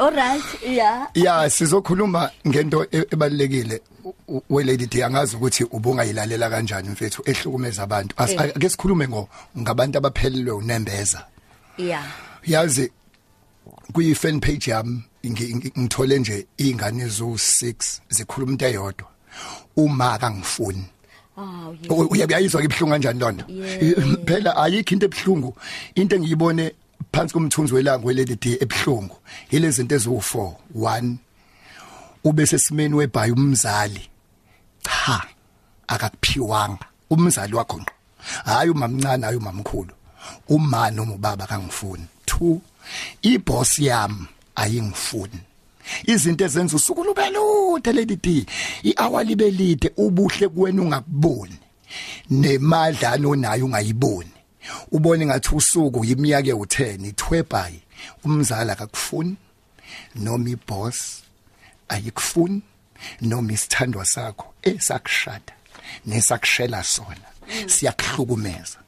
Alright, yeah. ya sizokhuluma ngento e- ebalekile we lady D angazi ukuthi ubungayilalela kanjani mfethu ehlukumeza abantu Eh. ake sikhulume ngo ngabantu abaphelelwe unembeza Yeah. yazi kuyi fan page yami ngi- ngi- ngithole nje izingane zo6 zikhuluma into eyodwa uma akangifuni Oh, yes. U- uyabuyayizwa ibhlungu kanjani lonto Yeah. phela ayikho into ebhlungu into engiyibone phansi komthunzi welanga welady D ebhlungu yile zinto eziwu4 1 ube sesimeni webhayi umzali. Cha akakuphiwanga. Umzali wakho ngqo. Hayi umamncane hayi umamkhulu. Uma noma ubaba kangifuni 2 iboss yami ayingifuni. Izinto ezenza usuku lubelude lady D. Ihour libe lide ubuhle kuwena ungakuboni. Nemadlana onayo ungayiboni. Ubone ngathi usuku yiminyaka u10 ithwebhayi umzala akakufuni noma iboss ayikufuni noma isithandwa sakho esakushada nesakushela sona. Siyakuhlukumeza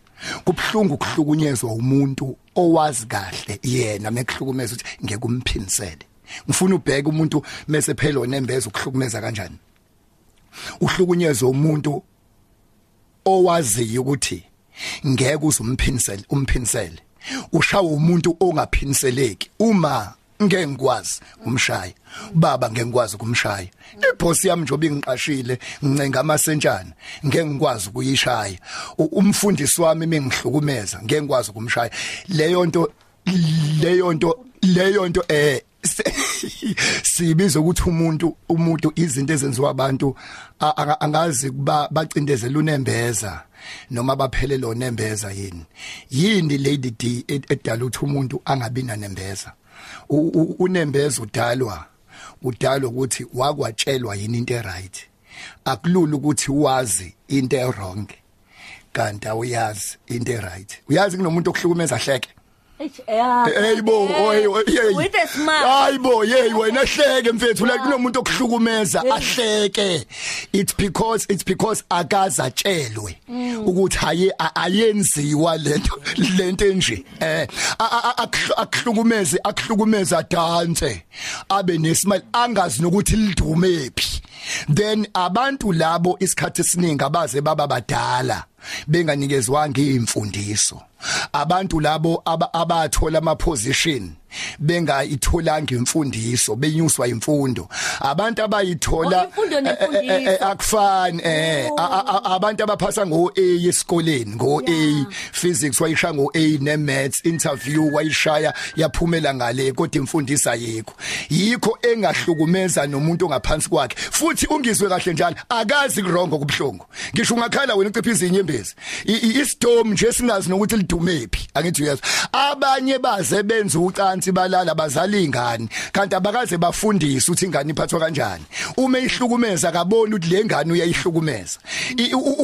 kubhlungu kuhlukunyezwa umuntu owazi kahle yena mekuhlukumeza ukuthi ngeke umphinisele ngifuna ubheke umuntu mase phelo nembeza ukuhlukumeza kanjani? Uhlukunyezwa umuntu owaziyo ukuthi ngeke uzumphinisele umphinisele ushawa umuntu ongaphiniseleki uma ngeke ngikwazi umshaya baba ngeke ngikwazi ukumshaya. Iboss yami njobe ngiqashile ngicenga amasentshana ngeke ngikwazi ukuyishaya umfundisi wami mengihlukumeza ngeke ngikwazi ukumshaya. Leyo nto leyo nto leyo nto eh sibiza ukuthi umuntu umuntu izinto ezenziwa abantu angazi kuba bacindezela unembeza noma baphelele onembeza yini. Yini lady D ed- edala ukuthi umuntu angabi nanembeza? U- u- unembeza udalwa udalwa ukuthi wakwatshelwa yini into eright? Akulula ukuthi wazi into ewrong kanti awuyazi into eright. Uyazi kunomuntu okuhlukumeza hleke? Yeah. Hayibo, oy hey. With a smile. Hayibo, hey wena hleke mfethu la kunomuntu okuhlukumeza ahleke. It's because it's because akaza tshelwe ukuthi haye ayenziwa lento lento nje. Eh akuhlukumeze akuhlukumeza dance. Abe nesimali angazi nokuthi lidume phi. Then abantu labo isikhathi esiningi abaze baba badala benganikezwanga imfundiso. Abantu labo aba- abathola ama position bengayitholanga imfundiso benyuswa imfundo. Abantu abayithola Oh, imfundo eh, eh, eh, eh, nemfundiso. akufani eh a- a- a- abantu abaphasa ngo A esikoleni ngo A physics wayisha ngo A ne maths interview wayishaya yaphumela ngale kodwa imfundiso ayikho. Yikho engahlukumeza nomuntu ongaphansi kwakhe. Futhi ungizwe kahle njalo akazi kurongo kubhlungu. Ngisho ungakhala wena ucipha izinyembezi I- i- isdom nje singazi nokuthi lidumephi angithi uyazi abanye baze benza ucansi balala bazali ingane kanti abakaze bafundisa ukuthi ingane iphathwa kanjani. Uma ihlukumeza akaboni ukuthi le ngane uyayihlukumeza.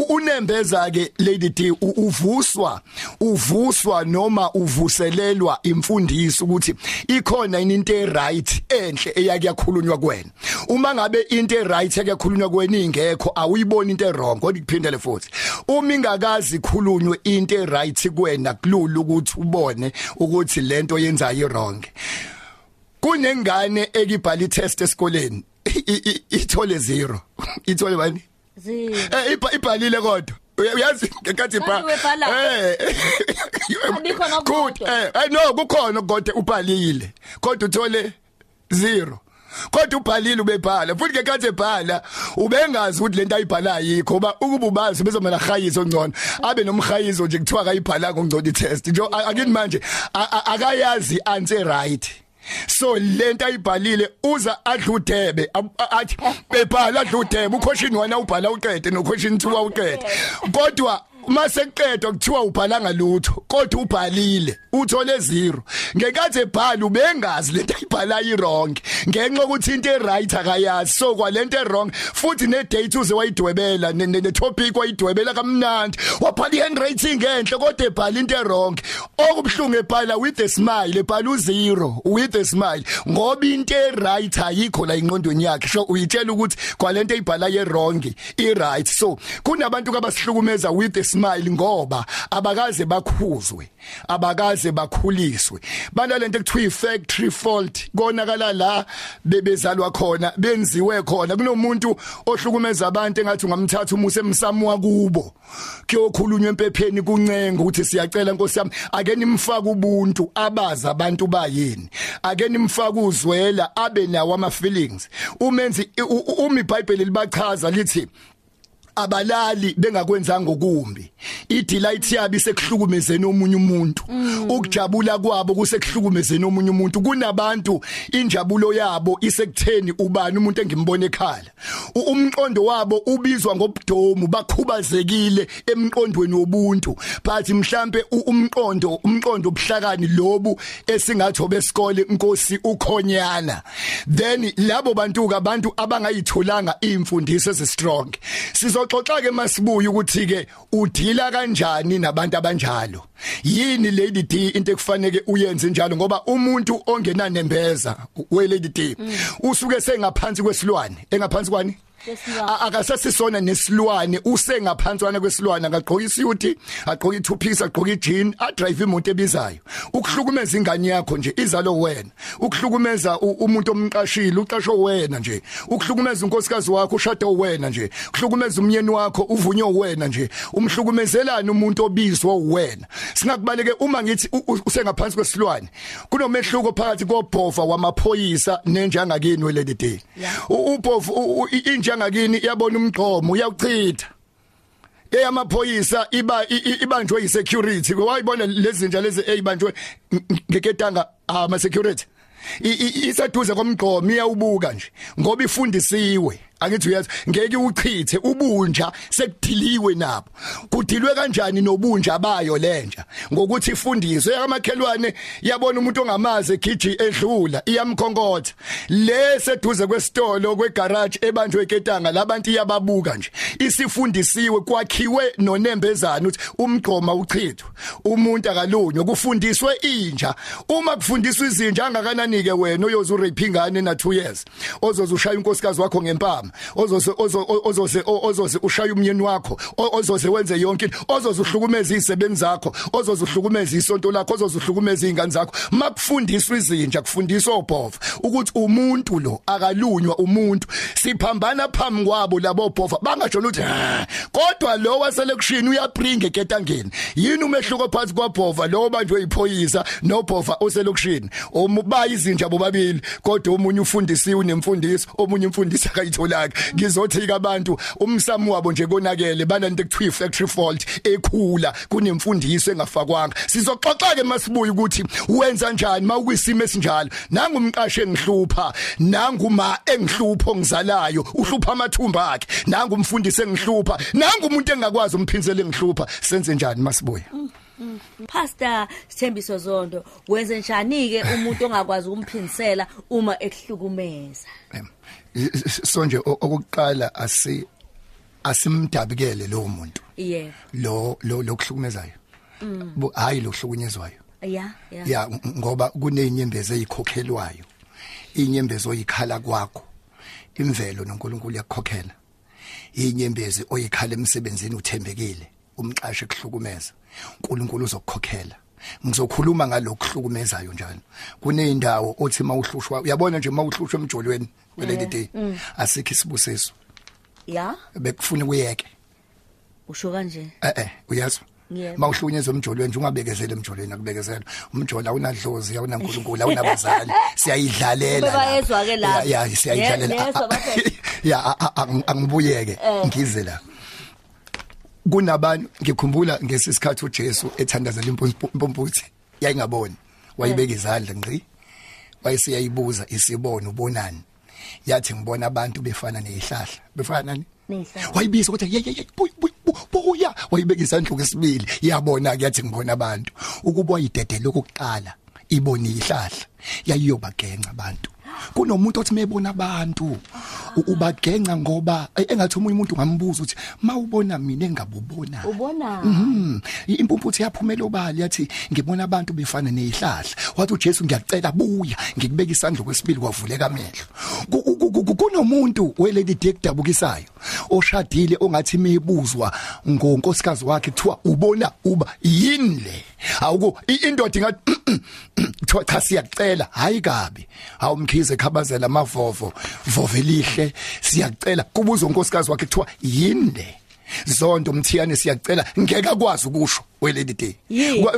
Unembeza ke lady D uvuswa uvuswa noma uvuselelwa imfundiso ukuthi ikhona into eright enhle eyake yakhulunywa kuwena. Uma ngabe into eright yake yakhulunywa kuwena ingekho awuyiboni into errong kodwa kuphindele futhi. Uma ingakazi ikhulunywe into eright kuwena kulula ukuthi ubone ukuthi lento yenzayo wrong. Kunengane ekibhala itest esikoleni? Ithole 0 ithole bani? Zero. eh ibha- ibhalile kodwa. Uya- uyazi ngenkathi webhala? eh. Good. eh eh, no kukhona kodwa ubhalile. Kodwa uthole 0 kodwa ubhalile ubebhala futhi ngenkathi ebhala ubengazi ukuthi lento ayibhalayo yikho ngoba ukuba ubazi bese mina hayizo ngcono abe nomhayizo nje kuthiwa akayibhala ngongcono itest. Nje a- akini manje a- a- akayazi answer right. So lento ayibhalile uza adludebe am- a- athi bebhala adludebe uquestion 1 awubhala uqede no question 2 awuqede. Kodwa mase qedwa kuthiwa ubhalanga lutho kodwa ubhalile uthole 0 ngekathi ebhala ubengazi lento ayibhalayo wrong ngenxa ukuthi into eright akayazi. So kwalento wrong futhi ne date uze wayidwebela ne ne- ne topic wayidwebela kamnandi. Wabhala ihandwriting enhle kodwa ebhala into wrong okubhlungu ebhala with a smile ebhala u0 with a smile. Ngoba into eright ayikho la ingqondweni yakhe. So uyitshela ukuthi kwalento ayibhala ye wrong i right so kunabantu abasihlukumeza with a smile ngoba abakaze bakhuzwe abakaze bakhuliswe. Banalento ekuthiwa i-factory fault konakala la bebezalwa khona benziwe khona. Kunomuntu ohlukumeza abantu engathi ungamthatha umuse emsamu wakubo. Kuyokhulunywa empepheni kuncenga ukuthi siyacela Nkosi yami ake nimfake ubuntu abaza abantu bayini. Ake nimfake uzwela abe nawo ama feelings umenzi uma iBhayibheli libachaza lithi abalali bengakwenzanga okumbi. Idelight yabo isekuhlukumezeni omunye umuntu. Ukujabula kwabo kusekuhlukumezeni omunye umuntu. Kunabantu injabulo yabo isekutheni ubani umuntu engimbone ekhala umqondo wabo ubizwa ngobudomu bakhubazekile emqondweni wobuntu. But mhlambe umqondo umqondo obuhlakani lobu esingathi obesikole inkosi ukhonyana. Then labo bantu kabantu abangayitholanga imfundiso ezi strong sizo Sizoxoxa ke masibuye ukuthi ke udila kanjani nabantu abanjalo. Yini Lady D into ekufanele uyenze njalo? Ngoba umuntu ongenanembeza we Lady D usuke sengaphansi kwesilwane. Engaphansi kwani? Akasasisona nesilwane. Usengaphantswana kwesilwane. Akagqoka isiyuti agqoka i two piece agqoka ijini adrive imoto ebizayo. Ukuhlukumeza ingane yakho nje izalo wena. Ukuhlukumeza umuntu omqashile uqashwe wena nje. Ukuhlukumeza unkosikazi wakho ushado wena nje. Ukuhlukumeza umyeni wakho uvunyo wena nje. Umhlukumezelana umuntu obizwa wena singakubaleke uma ngithi usengaphansi kwesilwane. Kunomehluko phakathi kobhova wamaphoyisa nenjangakini weledi day. Ubhova inja ngakini iyabona umgqomo uyawuchitha. Eyamaphoyisa iba ibanjwe yisecurity. Wayibona lezi zinja lezi eyibanjwe ngeketanga ama security isaduze komgqomo iyawubuka nje ngoba ifundisiwe. Angithi uyazi ngeke uchithe ubunja sekudiliwe nabo. Kudilwe kanjani nobunja bayo lenja ngokuthi ifundiswe amakhelwane yabona umuntu ongamazi egiji edlula iyamkhonkotha leseduze kwesitolo kwegarage ebanjwe eketanga labantu iyababuka nje. Isifundisiwe kwakhiwe nonembezana ukuthi umgqoma uchithwe. Umuntu akalunywe kufundiswe inja. Uma kufundiswa izinja angakanani ke wena oyoza urape ingane na 2 years? Ozoza ushaya unkosikazi wakho ngempama ozoze ozoze ozoze ushaya umyeni wakho ozoze wenze yonke ozoze uhlukumeza izisebenzi zakho ozoze uhlukumeza isonto lakho ozoze uhlukumeza izingane zakho. Makufundiswa izinja kufundiswa obhova ukuthi umuntu lo akalunywa umuntu. Siphambana phambi kwabo labo bhova bangajona ukuthi kodwa lo waselection uyabringa eketangeni yini umehluko phakathi kwabhova? Lo banjwe iphoyisa nobhova oselokishini omuba izinja bobabili kodwa omunye ufundisiwe unemfundiso omunye umfundisi akayithola yakhe ngizothika abantu umsamo wabo nje konakele bananto ekuthiwa factory fault ekhula kunemfundiso engafakwanga. Sizoxoxa ke masibuye ukuthi wenza kanjani mawukwisimo esinjalo. Nangumqashe engihlupha nanguma engihlupho ngizalayo uhlupha amathumba akhe nangumfundisi engihlupha nangumuntu engakwazi umphinsele engihlupha. Senze njani masibuye? Pastor Sithembiso Zondo wenze njani ke umuntu ongakwazi ukumphindisela uma ekuhlukumeza sonje okokuqala asi asimdabukele lo muntu. Yebo lo lo lokuhlukumezayo hayi lo hlukunyezwayo. Ya ya ngoba kunenyembezi eyikhokhelwayo inyembezi oyikhala kwakho. Imvelo noNkulunkulu yakukhokhela inyembezi oyikhala emsebenzini uthembekile umxashe kuhlukumeza. uNkulunkulu uzokukhokhela. Ngizokhuluma ngalokuhlukumezayo njalo. Kuneyindawo othi mawuhlushwa uyabona nje mawuhlushwa emjolweni welady day asikho isibusiso. Ya? Bekufuna kuyeke usho kanje? Eh eh uyazwa Yebo. mawuhlukunyezwa emjolweni nje ungabekezela emjolweni akubekezela umjola awunadlozi awunankulunkulu awunabazali. Siyayidlalela bayezwa ke lapha. ya ya, siyayidlalela. Ya angibuyeke. Ngize la. Kunabantu ngikhumbula ngesisikhathi uJesu ethandazela impomputhi yayingaboni. Wayibeka izandla ngqi. Wayesiyayibuza isibono ubonani? Yathi ngibona abantu befana nezihlahla befana nani Nezihlahla. wayibiza ukuthi ye ye ye buy buy bu- buya. Wayibeka izandla kwesibili yabona ke yathi ngibona abantu. Ukuba wayidede lokuqala ibona ihlahla yayiyobagenca abantu. Kunomuntu othi mebona abantu ubagenca ngoba engathi omunye umuntu ngambuza ukuthi mawubona mina engabubona ubona Mhm. Impumputhi yaphumela obali yathi ngibona abantu befana nezihlahla. Wathi uJesu ngiyacela buya ngikubeka isandla kwesibili kwavuleka amehlo. Ku- ku- ku- ku- Kunomuntu welady dick dabukisayo oshadile ongathi imibuzwa ngonkosikazi wakhe kuthiwa ubona uba yini le. Awuko i- indoda ingathi kuthiwa cha siyacela hayi kabi. Awumkhize khabazela amavovo vove lihle siyacela kubuza unkosikazi wakhe kuthiwa yini le. Zondo mthiyane siyacela ngeke akwazi ukusho welady day.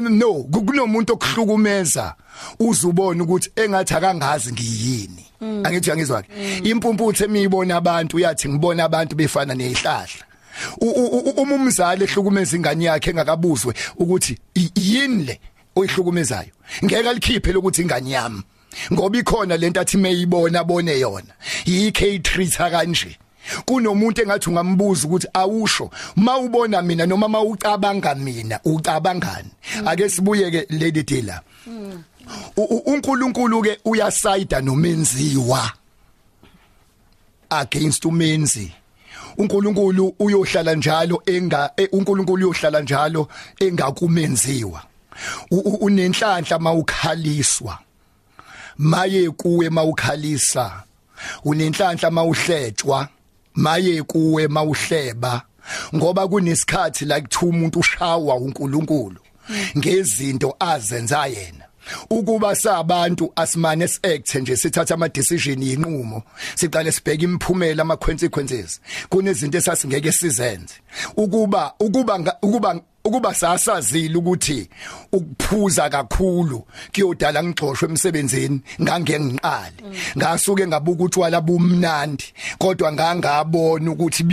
No, kunomuntu okuhlukumeza uzubona ukuthi engathi akangazi ngiyini. Angithi angizwa ke. Impumputhe emiyibona abantu yathi ngibona abantu befana nezihlahla. Uma umzali ehlukumeza ingane yakhe engakabuzwe ukuthi yini le oyihlukumezayo. Ngeke alikhiphe lokuthi ingane yami. Ngoba ikhona lento athi mayibona bone yona. Yikhe itreata kanje. kunomuntu engathi ungambuza ukuthi awusho mawubona mina noma mawucabanga mina ucabangani ake sibuye ke lady u- uNkulunkulu ke uyasayida nomenziwa against umenzi uNkulunkulu uyohlala njalo enga eh, uNkulunkulu uyohlala njalo engakumenziwa. Unenhlanhla mawukhaliswa. Maye kuwe mawukhalisa. Unenhlanhla mawuhletshwa maye kuwe mawuhleba. Ngoba kunesikhathi la kuthiwa umuntu ushawa uNkulunkulu. Ngezinto azenza yena. Ukuba sabantu asimane siact nje sithatha ama decision yinqumo siqale sibheke imiphumela ama consequences kunezinto esasingeke sizenze. Ukuba ukuba ukuba ukuba sasazile ukuthi ukuphuza kakhulu kuyodala ngixoshwe emsebenzini ngange ngiqale. Ngasuke ngabuka utshwala bumnandi kodwa ngangabona ukuthi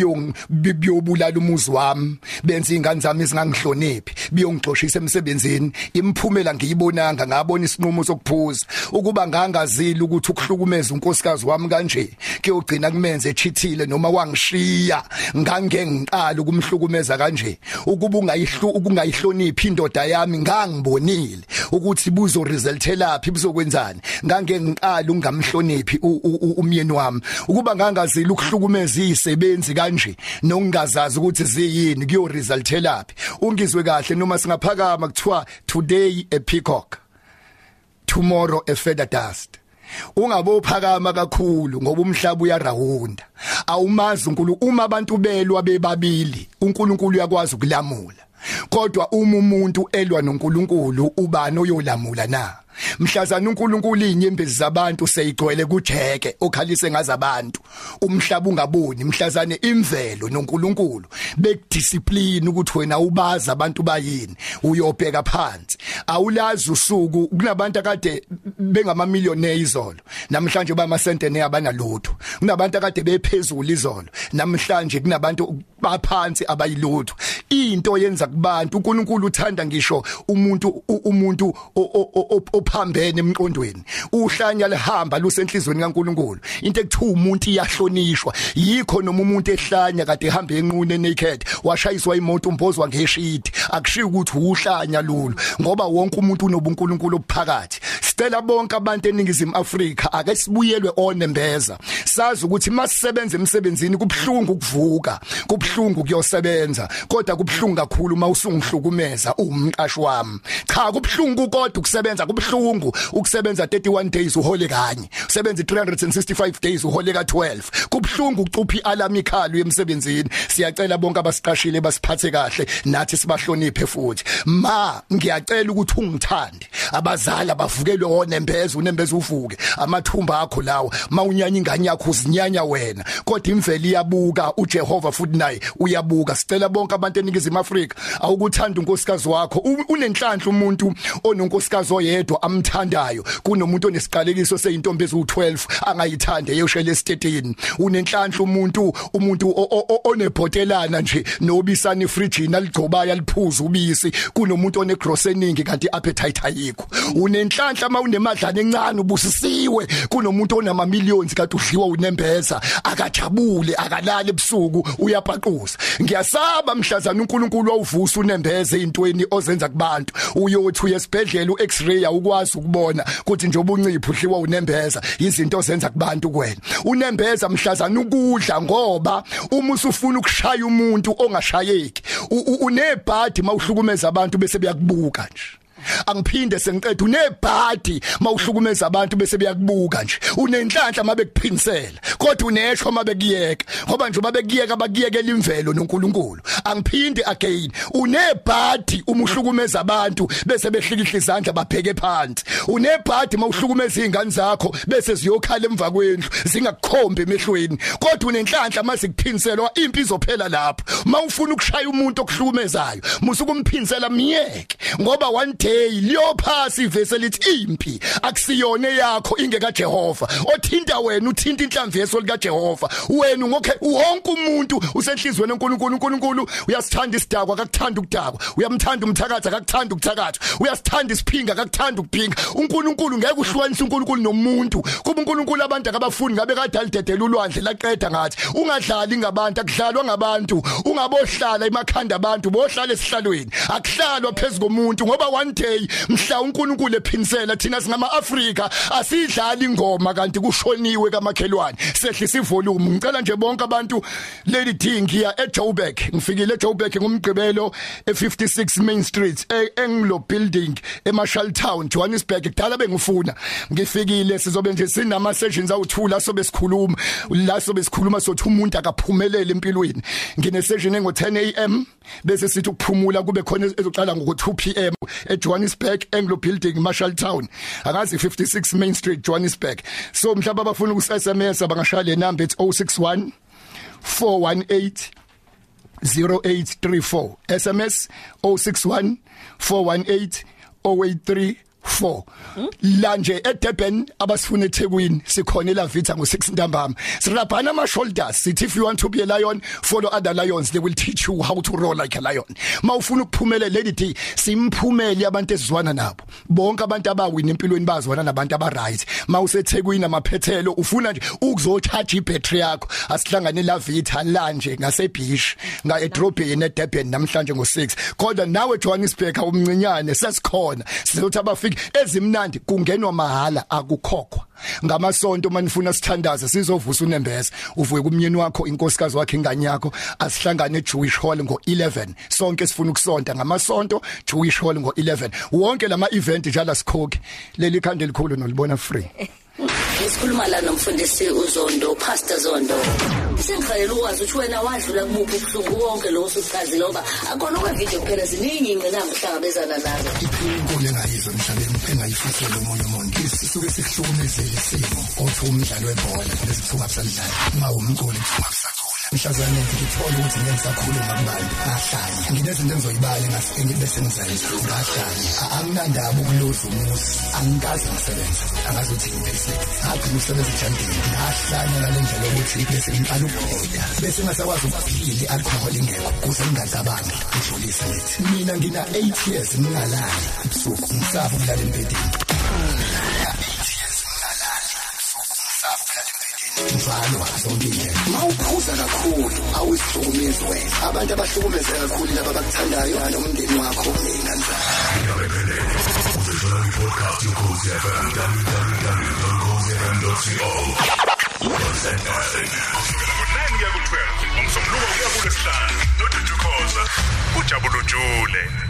biyobulala umuzi wami benza ingane zami ezingangihloniphi biyongixoshisa emsebenzini. Imphumela ngiyibonanga ngabona isinqumo sokuphuza. Ukuba ngangazile ukuthi ukuhlukumeza unkosikazi wami kanje kuyogcina kumenze echithile noma wangishiya ngange ngiqala ukumhlukumeza kanje. Ukuba ungayihlu ukungayihloniphi indoda yami? Ngangibonile ukuthi buzo resultelaphi buzokwenzani ngange ngiqala ungamhloniphi umyeni wami. Ukuba ngangazile ukuhlukumeza izisebenzi kanje nokungazazi ukuthi ziyini kuyo resultelaphi ungizwe kahle noma singaphakama kuthiwa today a peacock tomorrow a feather dust. Ungabophakama kakhulu ngoba umhlaba uyarawunda awumazi uNkulunkulu uma abantu belwa bebabili uNkulunkulu uyakwazi ukulamula. Kodwa uma umuntu elwa noNkulunkulu ubani oyolamula na? Mhlazana uNkulunkulu inyembezi zabantu seyigcwele kujeke okhalise ngaza abantu umhlaba ungaboni mhlazane imvelo noNkulunkulu bekudiscipline ukuthi wena ubaza abantu bayini uyobheka phansi. Awulazi usuku kunabantu akade bengama millionaire izolo namhlanje bamasentene abanalutho. Kunabantu akade bephezulu izolo namhlanje kunabantu baphansi abayilutho. Into yenza kubantu uNkulunkulu uthanda ngisho umuntu u- umuntu o- o- o- ophambene emqondweni. Uhlanya lihamba lusenhlizweni kaNkulunkulu. Into ekuthiwa umuntu iyahlonishwa. Yikho noma umuntu ehlanya kade ehamba enqune naked washayiswa imoto umbozwa ngeshidi akushiyi ukuthi uhlanya lulu ngoba wonke umuntu unobuNkulunkulu obuphakathi. Sicela bonke abantu eningizimu Afrika ake sibuyelwe onembeza. Sazi ukuthi masisebenza emsebenzini kubhlungu ukuvuka kubhlungu kuyosebenza kodwa kubhlungu kakhulu mawusungihlukumeza umqashi wami. Cha kubhlungu kodwa ukusebenza kubhlungu ukusebenza 31 days uhole kanye. Usebenza 365 days uhole ka12 kubhlungu ucuphi alarm ikhalu emsebenzini. Siyacela bonke abasiqashile basiphathe kahle nathi sibahloniphe futhi. Ma ngiyacela ukuthi ungithande. Abazali abavukelwe onembeza unembeza uvuke. Amathumba akho lawa mawunyanya ingane yakho uzinyanya wena. Kodwa imvelo iyabuka uJehova futhi naye uyabuka sicela bonke abantu eningizimu Afrika. Awukuthanda unkosikazi wakho. Unenhlanhla umuntu ononkosikazi oyedwa amthandayo. Kunomuntu onesiqalekiso seyintombi ezu12 angayithande eyoshela estetini unenhlanhla umuntu umuntu onebhotelana nje nobisani efrijini aligcobayo aliphuza ubisi. Kunomuntu onegross eningi kanti appetite ayikho. Unenhlanhla uma unemadlana encane ubusisiwe. Kunomuntu onama millions kade udliwa unembeza. Akajabule akalala ebusuku. Uyaphaquza ngiyasaba mhlazana uNkulunkulu wawuvusa unembeza ezintweni ozenza kubantu. Uyothi uyesibhedlela uX-ray awukwazi ukubona ukuthi nje ubuncipho udliwa unembeza izinto ozenza kubantu kwena unembeza mhlazana ukudla ngoba uma usufuna ukushaya umuntu ongashayeki unebhadi mawuhlukumeza abantu bese beyakubuka nje. Angiphinde sengiqeda unebhadi mawuhlukumeza abantu bese beyakubuka nje. Unenhlanhla mabekuphinisela kodwa uneshwa mabekuyeka ngoba nje mabekuyeka bakuyekela imvelo noNkulunkulu. Angiphinde again unebhadi uma uhlukumeza abantu bese behlikihla izandla bapheke phansi. Unebhadi mawuhlukumeza izingane zakho bese ziyokhala emva kwendlu zingakukhombe emehlweni. Kodwa unenhlanhla mazikuphinselwa impi izophela lapho. Mawufuna ukushaya umuntu okuhlukumezayo musukumphinsela miyeke ngoba one day liyophasa ivese lithi impi. Akusiyona yakho ingeka Jehova. Othinta wena uthinta inhlamvu yeso lika Jehova. Wena ngokhe wonke umuntu usenhlizweni enkulunkulu uNkulunkulu uyasithanda isidakwa akakuthanda ukudakwa. Uyamthanda umthakathi akakuthanda ukuthakatha uyasithanda isiphinga akakuthanda ukuphinga. uNkulunkulu ngeke uhlukanise uNkulunkulu nomuntu. Kuba uNkulunkulu abantu akabafuni ngabe kade alidedela ulwandle laqeda ngathi. Ungadlali ngabantu akudlalwa ngabantu. Ungabohlala emakhanda abantu bohlala esihlalweni. Akuhlalwa phezulu komuntu ngoba one day mhla uNkulunkulu ephinisela thina singama Afrika asidlali ingoma kanti kushoniwe kamakhelwane. Sehlisa ivolume ngicela nje bonke abantu lady D ngiya eJoburg. Ngifikile eJoburg ngomgqibelo e56 Main Street eanglo building eMarshall Town Johannesburg. Kudala bengifuna. Ngifikile sizobe nje sinama sessions awuthula sobe sikhuluma la sobe sikhuluma sothi umuntu akaphumelele empilweni. Ngine session engo 10 am bese sithi ukuphumula kube khona ezoqala ngo 2 pm eJohannesburg Anglo Building Marshall Town. Akazi 56 Main Street Johannesburg. So mhlaba abafuna uku SMS abangashaya le number ethi 061 418 0834 SMS 061 418 083 4 la nje eDurban abasifuna eThekwini sikhona la Vita ngo6 ntambama. Sirabhana ama shoulders sithi if you want to be a lion follow other lions they will teach you how to roar like a lion. Mawufuna ukuphumelela lady D simphumele abantu esizwana nabo. Bonke abantu abawina empilweni bazwana nabantu aba right mawuseThekwini amaphethelo ufuna nje ukuzocharge ibattery yakho. Asihlangane la Vita la nje ngaseBish nga edrobheni eDurban namhlanje ngo6 kodwa nawe Johannesburg awumncinyane sesikhona. Sizothi abafika ezimnandi kungenwa mahala akukhokhwa. Ngamasonto manifuna sithandaze sizovusa unembeza uvuke kumnyeni wakho inkosikazi wakhe ingane yakho asihlangane eJewish Hall ngo11 sonke sifuna ukusonta. Ngamasonto Jewish Hall ngo11 wonke lama event njalo sikhokhe leli khande likhulu nolibona free. Ngisikhuluma la nomfundisi uZondo Pastor Zondo. Sengifanele ukwazi ukuthi wena wadlula kubuphi ubuhlungu wonke lo usuchazi loba akona okwe video kuphela ziningi ingqinamba uhlangabezana nazo. Inkulu engayizwa emhlabeni engayifisela umoya omonke sisuke sikuhlukumezele isimo othi umdlalo webhola lesithuka kusadlala ma umculi kusuka kusacula mhlazane ngithola ukuthi ngiyasakhuluma kubantu ahlanye nginezinto engizoyibala ngasengi bese ngizayenza ngahlanye anginandaba ukuloza umusi. Angikaze ngisebenza angazuthi ngibese aphi umsebenzi ejandini ngahlanye ngale ndlela ukuthi bese ngiqala ukugula bese ngasakwazi ukuphila alcohol ingekho kuze ngingacabangi ngijulisa ngithi mina ngina 8 years ngingalali. Ebusuku ngisaba ukulala embedeni njalo zonke indlela kuhlukumeza kakhulu awuzihlukumizwe abantu abahlukumeze kakhulu laba abakuthandayo nomndeni wakho mina ngiyakuthola umsombuluko kuya kulesihlanu nodudukhoza ujabulujule.